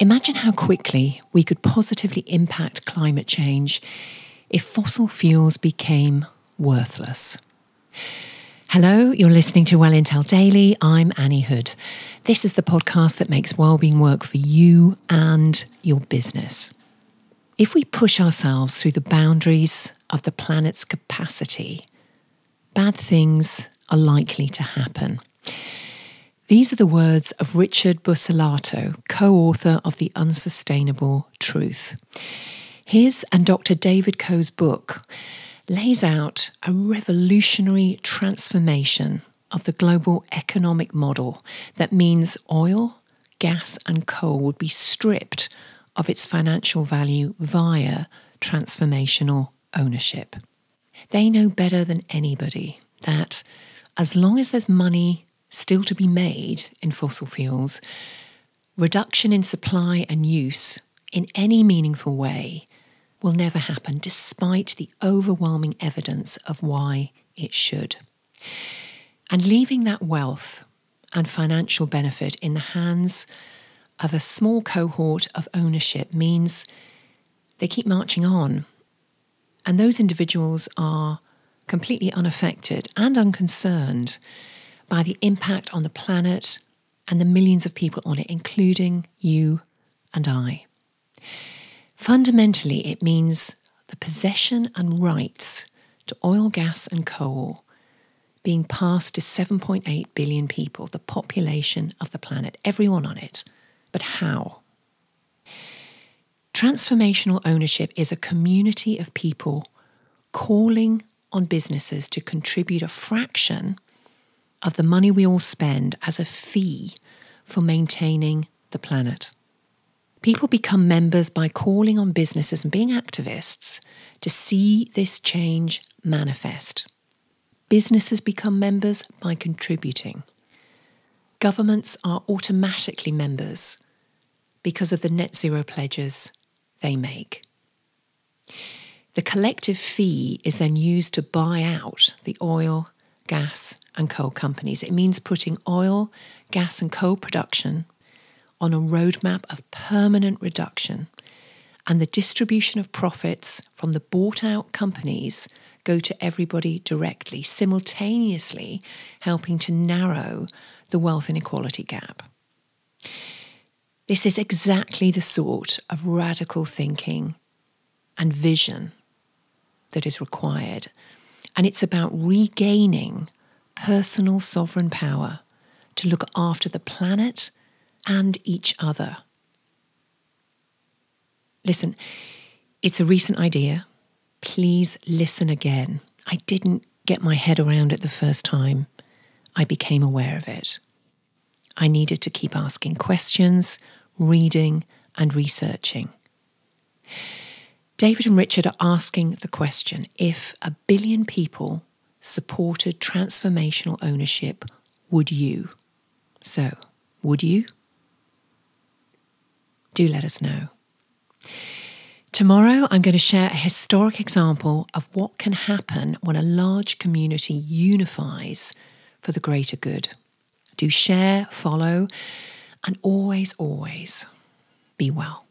Imagine how quickly we could positively impact climate change if fossil fuels became worthless. Hello, you're listening to Well Intel Daily. I'm Annie Hood. This is the podcast that makes wellbeing work for you and your business. If we push ourselves through the boundaries of the planet's capacity, bad things are likely to happen. These are the words of Richard Buccellato, co author of The Unsustainable Truth. His and Dr. David Coe's book lays out a revolutionary transformation of the global economic model that means oil, gas, and coal would be stripped of its financial value via transformational ownership. They know better than anybody that as long as there's money still to be made in fossil fuels, reduction in supply and use in any meaningful way will never happen, despite the overwhelming evidence of why it should. And leaving that wealth and financial benefit in the hands of a small cohort of ownership means they keep marching on. And those individuals are completely unaffected and unconcerned by the impact on the planet and the millions of people on it, including you and I. Fundamentally, it means the possession and rights to oil, gas, and coal being passed to 7.8 billion people, the population of the planet, everyone on it. But how? Transformational ownership is a community of people calling on businesses to contribute a fraction of the money we all spend as a fee for maintaining the planet. People become members by calling on businesses and being activists to see this change manifest. Businesses become members by contributing. Governments are automatically members because of the net zero pledges they make. The collective fee is then used to buy out the oil, gas, and coal companies. It means putting oil, gas, and coal production on a roadmap of permanent reduction, and the distribution of profits from the bought out companies go to everybody directly, simultaneously helping to narrow the wealth inequality gap. This is exactly the sort of radical thinking and vision that is required and it's about regaining personal sovereign power to look after the planet and each other. Listen, it's a recent idea. Please listen again. I didn't get my head around it the first time I became aware of it. I needed to keep asking questions, reading, and researching. David and Richard are asking the question if a billion people supported transformational ownership, would you? So, would you? Do let us know. Tomorrow, I'm going to share a historic example of what can happen when a large community unifies for the greater good. Do share, follow, and always, always be well.